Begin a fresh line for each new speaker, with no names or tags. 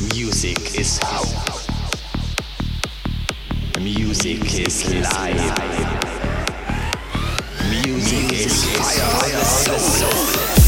Music is hope. Music is life. Music is fire the soul.